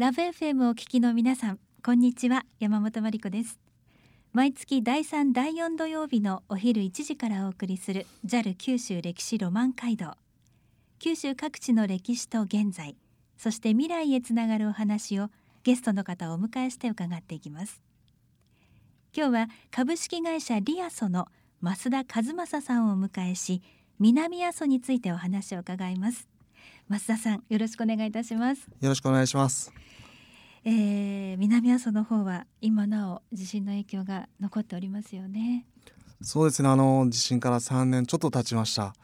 ラブ FM をお聞きの皆さんこんにちは山本真理子です。毎月第3第4土曜日のお昼1時からお送りする JAL 九州歴史ロマン街道。九州各地の歴史と現在そして未来へつながるお話をゲストの方をお迎えして伺っていきます。今日は株式会社リアソの増田和正さんをお迎えし南阿蘇についてお話を伺います。増田さんよろしくお願いいたします。よろしくお願いします。えー、南阿蘇の方は今なお地震の影響が残っておりますよね。そうですね。あの地震から3年ちょっと経ちました。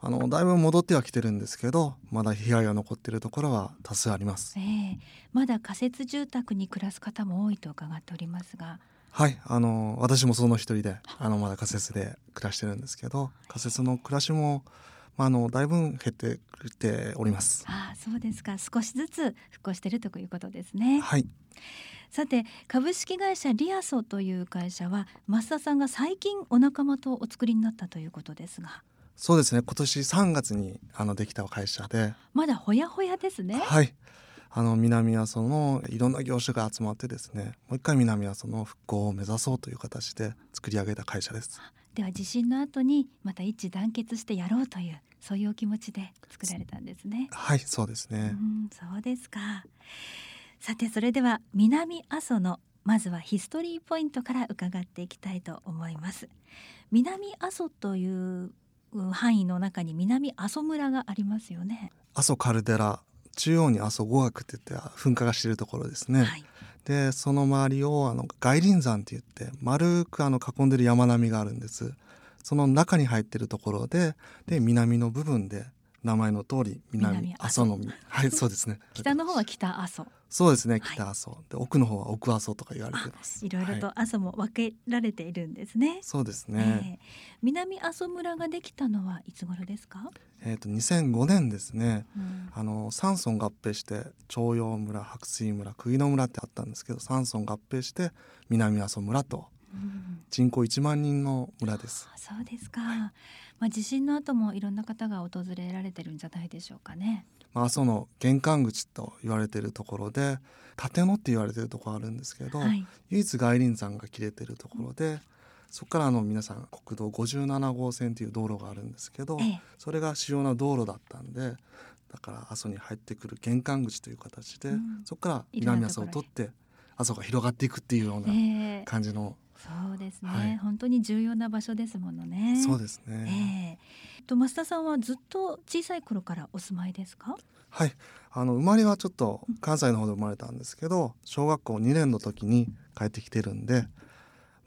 あのだいぶ戻ってはきてるんですけどまだ被害が残っているところは多数あります、えー、まだ仮設住宅に暮らす方も多いと伺っておりますが。はい。あの私もその一人であのまだ仮設で暮らしてるんですけど仮設の暮らしもまあ、あのだいぶ減ってきております。あそうですか。少しずつ復興しているということですね。はい。さて株式会社リアソという会社は増田さんが最近お仲間とお作りになったということですが。そうですね。今年3月にあのできた会社で。まだほやほやですね。はい。あの南阿蘇のいろんな業種が集まってですね。もう一回南阿蘇の復興を目指そうという形で作り上げた会社です。では地震の後にまた一致団結してやろうというそういうお気持ちで作られたんですね。はいそうですね。うんそうですか。さてそれでは南阿蘇のまずはヒストリーポイントから伺っていきたいと思います。南阿蘇という範囲の中に南阿蘇村がありますよね。阿蘇カルデラ中央に阿蘇五岳って言って噴火がしているところですね。はい、でその周りをあの外輪山って言って丸くあの囲んでる山並みがあるんです。その中に入ってるところでで南の部分で名前の通り南阿蘇。の実はいそうですね。北の方は北阿蘇。そうですね北阿蘇、はい、で奥の方は奥阿蘇とか言われてます。いろいろと阿蘇も分けられているんですね、はい、そうですね、えー、南阿蘇村ができたのはいつ頃ですか？えっ、ー、と2005年ですね、うん、あの三村合併して徴用村白水村釘野村ってあったんですけど三村合併して南阿蘇村と人口1万人の村です。そうですか。まあ地震の後もいろんな方が訪れられてるんじゃないでしょうかね。まあその玄関口と言われているところで立野って言われているところあるんですけど、はい、唯一外輪山が切れてるところで。そこからあの皆さん国道57号線という道路があるんですけど、ええ、それが主要な道路だったんでだから阿蘇に入ってくる玄関口という形で、うん、そこから南阿蘇を取って阿蘇が広がっていくっていうような感じのそうですね、はい、本当に重要な場所ですものね。そうですね。えー、と増田さんはずっと小さい頃からお住まいですか？はい、あの生まれはちょっと関西の方で生まれたんですけど、小学校2年の時に帰ってきてるんで。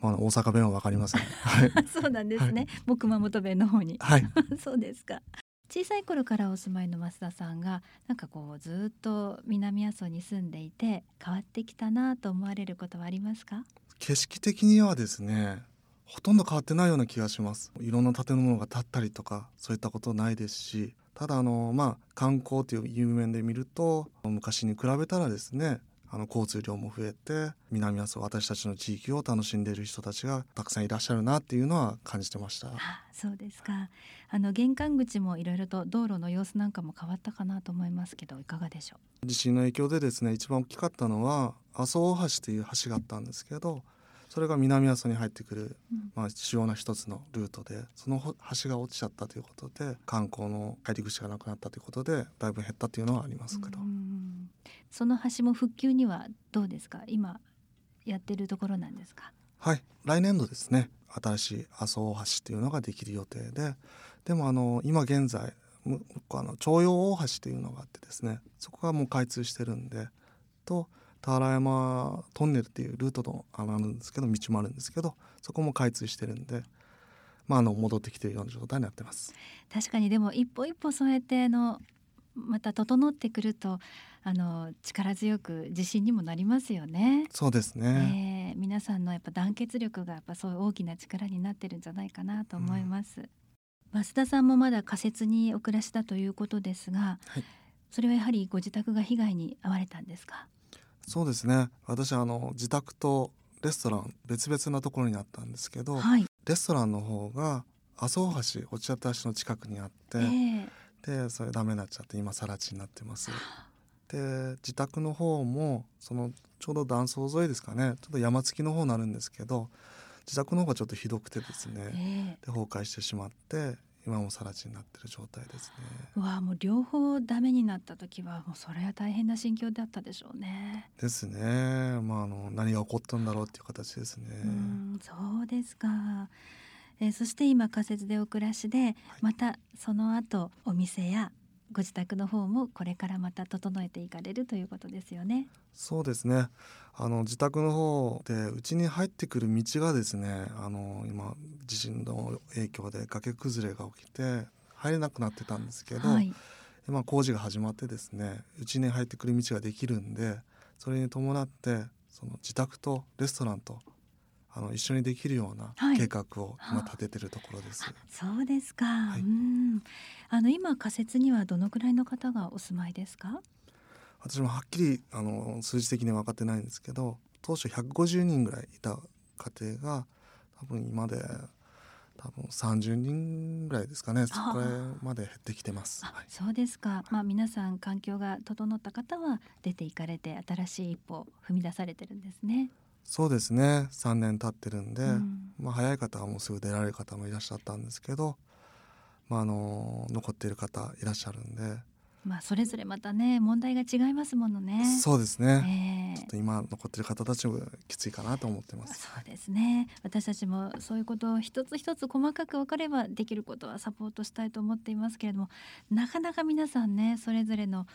まあ、大阪弁はわかりません。はい、そうなんですね。もう熊本弁の方に。はい。そうですか。小さい頃からお住まいの増田さんがなんかこうずっと南阿蘇に住んでいて変わってきたなと思われることはありますか？景色的にはですねほとんど変わってないような気がしますいろんな建物が建ったりとかそういったことないですしただあのまあ観光という有面で見ると昔に比べたらですねあの交通量も増えて南阿蘇私たちの地域を楽しんでいる人たちがたくさんいらっしゃるなっていうのは感じてました。あそうですか。あの玄関口もいろいろと道路の様子なんかも変わったかなと思いますけどいかがでしょう？地震の影響でですね一番大きかったのは阿蘇大橋という橋があったんですけどそれが南阿蘇に入ってくる、まあ、主要な一つのルートでその橋が落ちちゃったということで観光の入り口がなくなったということでだいぶ減ったというのはありますけど。その橋も復旧にはどうですか？今やってるところなんですか？はい。来年度ですね。新しい阿蘇大橋っていうのができる予定で。でもあの今現在あの徴用大橋というのがあってですねそこがもう開通してるんでと田原山トンネルっていうルートのあるんですけど道もあるんですけどそこも開通してるんで、まあ、あの戻ってきているような状態になってます確かにでも一歩一歩そうやってのまた整ってくるとあの力強く自信にもなりますよね。そうですね、えー、皆さんのやっぱ団結力がやっぱそういう大きな力になってるんじゃないかなと思います。うん、増田さんもまだ仮設にお暮らしだということですが、はい、それはやはりご自宅が被害に遭われたんですか？そうですね。私あの自宅とレストラン別々なところにあったんですけど、はい、レストランの方が麻生橋落ちた橋の近くにあって、えー、でそれダメになっちゃって今更地になってます。で自宅の方もそのちょうど断層沿いですかね。ちょっと山付きの方になるんですけど自宅の方がちょっとひどくてですね、えー、で崩壊してしまって今も更地になってる状態ですね。わあもう両方ダメになった時はもうそれは大変な心境だったでしょうね。ですね。まああの何が起こったんだろうっていう形ですね。うんそうですか。えー、そして今仮設でお暮らしで、はい、またその後お店やご自宅の方もこれからまた整えていかれるということですよね。そうですね。あの自宅の方でうちに入ってくる道がですね、あの今地震の影響で崖崩れが起きて入れなくなってたんですけど、はい、今工事が始まってですね、うちに入ってくる道ができるんで、それに伴ってその自宅とレストランとあの一緒にできるような計画を今立ててるところです。はい、そうですか。はい、うんあの今仮設にはどのくらいの方がお住まいですか？私もはっきりあの数字的に分かってないんですけど、当初150人ぐらいいた家庭が多分今で多分30人ぐらいですかね。そこまで減ってきてます、はい、そうですか、まあ、皆さん環境が整った方は出ていかれて新しい一歩を踏み出されてるんですね。そうですね。3年経ってるんで、うん、まあ、早い方はもうすぐ出られる方もいらっしゃったんですけど、まあ、あの残っている方いらっしゃるんで。まあそれぞれまたね問題が違いますものね。そうですね。えー、ちょっと今残ってる方たちもきついかなと思ってます。そうですね。私たちもそういうことを一つ一つ細かく分かればできることはサポートしたいと思っていますけれども、なかなか皆さんねそれぞれの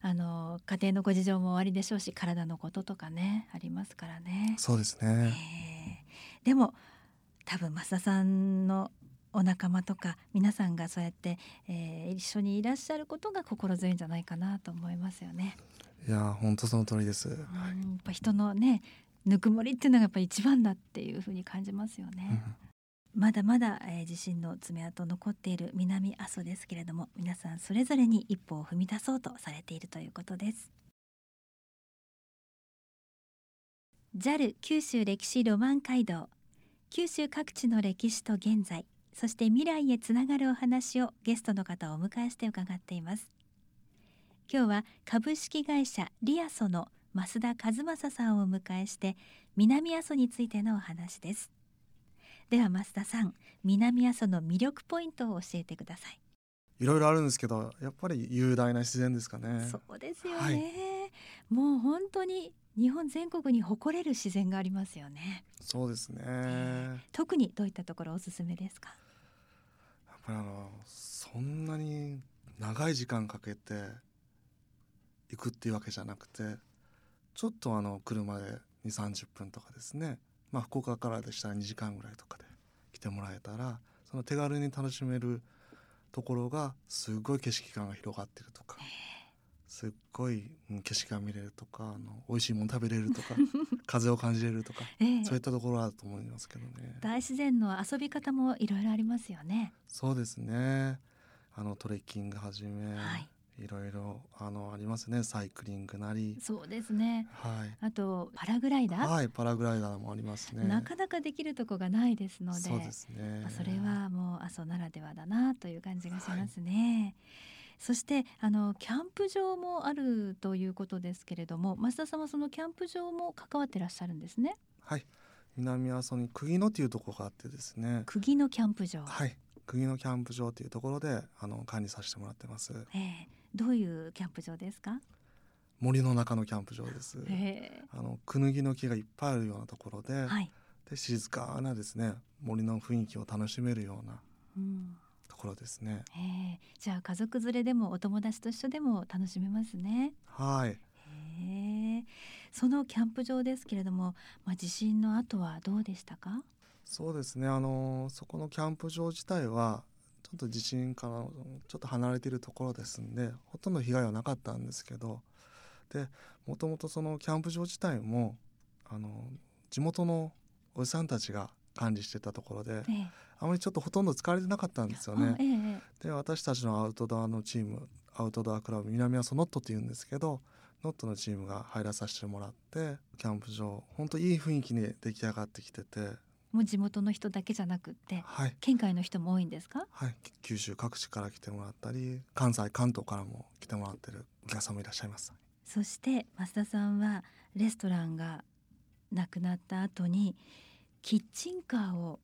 あの家庭のご事情もおありでしょうし体のこととかねありますからね。そうですね、えー、でも多分増田さんのお仲間とか皆さんがそうやって、えー、一緒にいらっしゃることが心強いんじゃないかなと思いますよね。いや本当その通りです。やっぱ人のねぬくもりっていうのがやっぱ一番だっていうふうに感じますよね。うんまだまだ、えー、地震の爪痕残っている南阿蘇ですけれども皆さんそれぞれに一歩を踏み出そうとされているということです JAL 九州歴史ロマン街道九州各地の歴史と現在そして未来へつながるお話をゲストの方をお迎えして伺っています。今日は株式会社リアソの増田和正さんをお迎えして南阿蘇についてのお話です。では増田さん南阿蘇の魅力ポイントを教えてください。いろいろあるんですけどやっぱり雄大な自然ですかね。そうですよね、はい、もう本当に日本全国に誇れる自然がありますよね。そうですね、え。ー、特にどういったところおすすめですか？ぱりあのそんなに長い時間かけて行くっていうわけじゃなくてちょっとあの車で2 3 0分とかですねまあ、福岡からでしたら2時間ぐらいとかで来てもらえたらその手軽に楽しめるところがすごい景色感が広がってるとか。すっごい景色が見れるとかあの美味しいもの食べれるとか 風を感じれるとか、えー、そういったところだと思いますけどね。大自然の遊び方もいろいろありますよね。そうですね。あのトレッキングはじめ、はい、いろいろあのありますね。サイクリングなり。そうですね。はい。あとパラグライダー？はいパラグライダーもありますね。なかなかできるとこがないですので。そうですね、まあ、それはもう阿蘇ならではだなという感じがしますね、はいそしてあのキャンプ場もあるということですけれども増田さんはそのキャンプ場も関わってらっしゃるんですね？はい。南阿蘇に釘野というところがあってですね。釘野キャンプ場。はい。釘野キャンプ場というところであの管理させてもらってます、えー、どういうキャンプ場ですか？森の中のキャンプ場です。あのクヌギの木がいっぱいあるようなところではい、で静かなですね森の雰囲気を楽しめるような、ところですね。じゃあ家族連れでもお友達と一緒でも楽しめますね。はい。そのキャンプ場ですけれども、まあ、地震の後はどうでしたか？そうですね。あのそこのキャンプ場自体はちょっと地震からちょっと離れているところですんでほとんど被害はなかったんですけどでもともとそのキャンプ場自体もあの地元のおじさんたちが管理してたところで、ええ、あまりちょっとほとんど使われてなかったんですよね。え、で私たちのアウトドアのチームアウトドアクラブ南阿蘇ノットっていうんですけどノットのチームが入らさせてもらってキャンプ場本当いい雰囲気に出来上がってきてて。もう地元の人だけじゃなくて、はい、県外の人も多いんですか？はい。九州各地から来てもらったり関西関東からも来てもらってるお客さんもいらっしゃいます。そして増田さんはレストランがなくなった後にキッチンカーを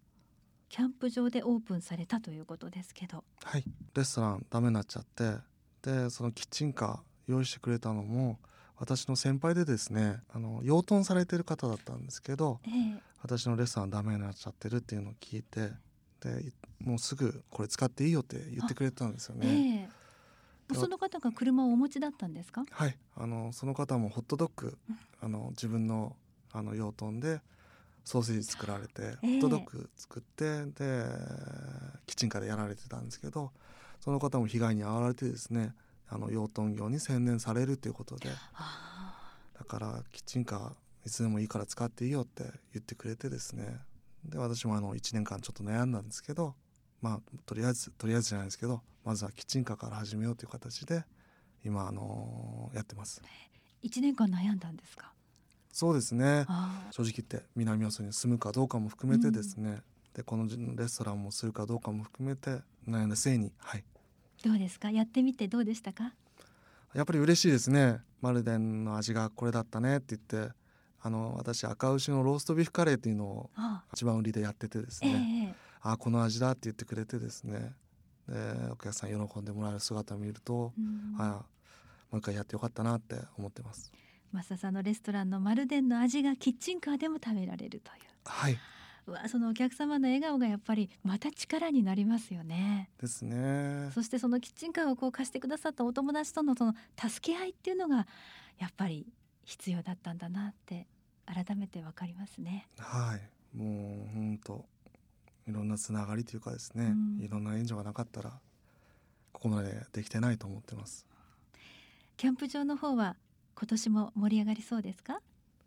キャンプ場でオープンされたということですけど。はい。レストランダメになっちゃって。でそのキッチンカー用意してくれたのも私の先輩でですねあの養豚されてる方だったんですけど、えー、私のレストランダメになっちゃってるっていうのを聞いてでもうすぐこれ使っていいよって言ってくれたんですよね。えー、その方が車をお持ちだったんですか？はい。あのその方もホットドッグ、あの自分のあの養豚でソーセージ作られて、ホットドッグ作ってでキッチンカーでやられてたんですけどその方も被害に遭われてですねあの養豚業に専念されるということでだからキッチンカーいつでもいいから使っていいよって言ってくれてですね。で私もあの1年間ちょっと悩んだんですけどまあとりあえずとりあえずじゃないですけどまずはキッチンカーから始めようという形で今あのー、やってます。1年間悩んだんですか？そうですね。正直言って南阿蘇に住むかどうかも含めてですね、うん、でこのレストランもするかどうかも含めて悩んだせいにはい。どうですか？やってみてどうでしたか？やっぱり嬉しいですね。マルデンの味がこれだったねって言ってあの私赤牛のローストビーフカレーっていうのを一番売りでやっててですね、えー、あこの味だって言ってくれてですね。でお客さん喜んでもらえる姿を見ると、うん、あもう一回やってよかったなって思ってます増田さんのレストランのマルデンの味がキッチンカーでも食べられるというはいわそのお客様の笑顔がやっぱりまた力になりますよね。ですね。そしてそのキッチンカーをこう貸してくださったお友達とのその助け合いっていうのがやっぱり必要だったんだなって改めてわかりますね。はい、もう本当いろんなつながりというかですね、うん、いろんな援助がなかったらここまでできてないと思ってます。キャンプ場の方は今年も盛り上がりそうですか？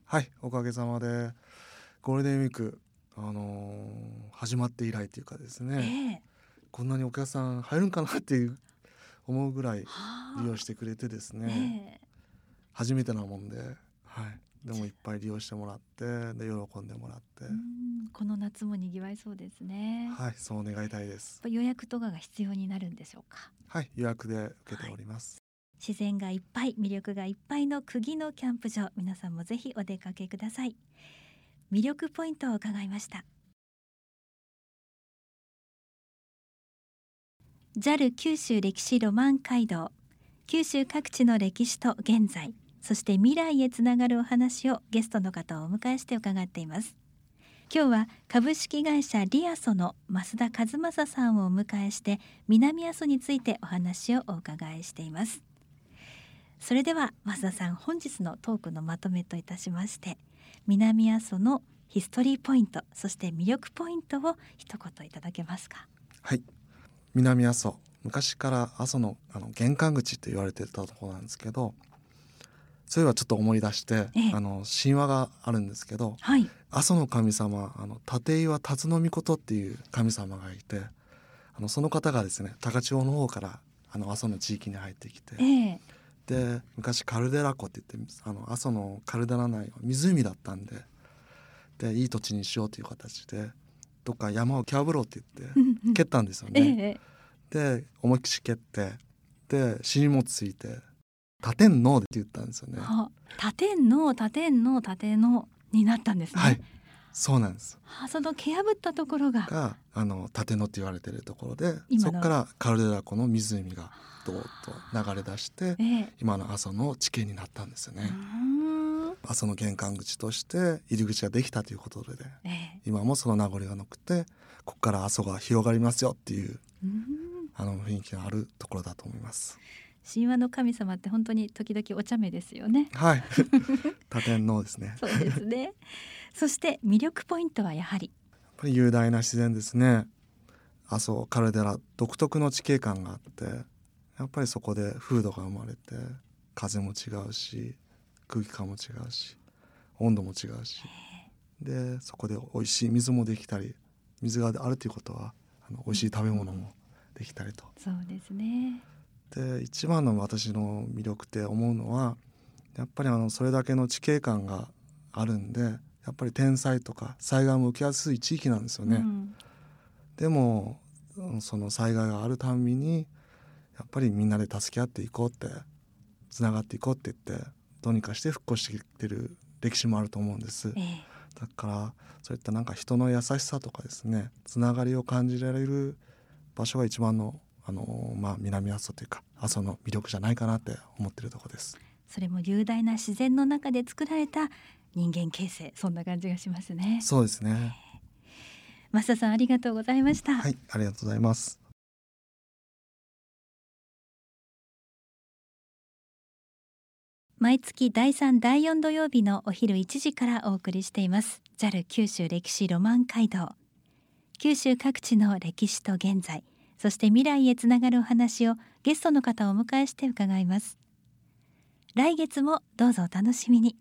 はい、おかげさまでゴールデンウィークあのー、始まって以来というかですね、えー、こんなにお客さん入るんかなっていう思うぐらい利用してくれてですね、えー、初めてなもんで、はい、でもいっぱい利用してもらってで喜んでもらって。この夏も賑わいそうですね。はいそう願いたいです。予約とかが必要になるんでしょうか？はい予約で受けております、はい、自然がいっぱい魅力がいっぱいの釘のキャンプ場皆さんもぜひお出かけください。魅力ポイントを伺いました。JAL 九州歴史ロマン街道。九州各地の歴史と現在そして未来へつながるお話をゲストの方をお迎えして伺っています。今日は株式会社リアソの増田和正さんをお迎えして南阿蘇についてお話をお伺いしています。それでは増田さん本日のトークのまとめといたしまして南阿蘇のヒストリーポイントそして魅力ポイントを一言いただけますか？はい。南阿蘇昔から阿蘇のあの玄関口って言われてたところなんですけどそういえばちょっと思い出して、ええ、あの神話があるんですけど、はい、阿蘇の神様あの立岩辰野命っていう神様がいてあのその方がですね高千穂の方からあの阿蘇の地域に入ってきて、え、で昔カルデラ湖って言ってあの阿蘇のカルデラ内は湖だったんででいい土地にしようという形でどっか山をキャブローって言って蹴ったんですよね。で思いっきし蹴ってで尻もついて「立てんの」って言ったんですよね。立てんの立てんの立てのになったんですね。はいそうなんです。あその蹴破ったところががあの立野って言われてるところでそこからカルデラ湖の湖がどーっと流れ出して、えー、今の阿蘇の地形になったんですよね。阿蘇の玄関口として入り口ができたということで、えー、今もその名残がなくてここから阿蘇が広がりますよっていうあの雰囲気があるところだと思います。神話の神様って本当に時々お茶目ですよね。はい。多天皇ですね。そうですね。そして魅力ポイントはやはり。やっぱり雄大な自然ですね。阿蘇カルデラ独特の地形感があって、やっぱりそこで風土が生まれて、風も違うし、空気感も違うし温度も違うしでそこで美味しい水もできたり水があるということはあの美味しい食べ物もできたりと。そうですねで一番の私の魅力って思うのはやっぱりあのそれだけの地形感があるんでやっぱり天災とか災害も受けやすい地域なんですよね。うん、でもその災害があるたんびにやっぱりみんなで助け合っていこうってつながっていこうって言ってどうにかして復興してきてる歴史もあると思うんです、えー、だからそういったなんか人の優しさとかですねつながりを感じられる場所が一番のあのまあ南阿蘇というか阿蘇の魅力じゃないかなって思ってるところです。それも雄大な自然の中で作られた人間形成そんな感じがしますね。そうですね。増田さんありがとうございました。はいありがとうございます。毎月第3第4土曜日のお昼1時からお送りしています。JAL 九州歴史ロマン街道。九州各地の歴史と現在そして未来へつながるお話をゲストの方をお迎えして伺います。来月もどうぞお楽しみに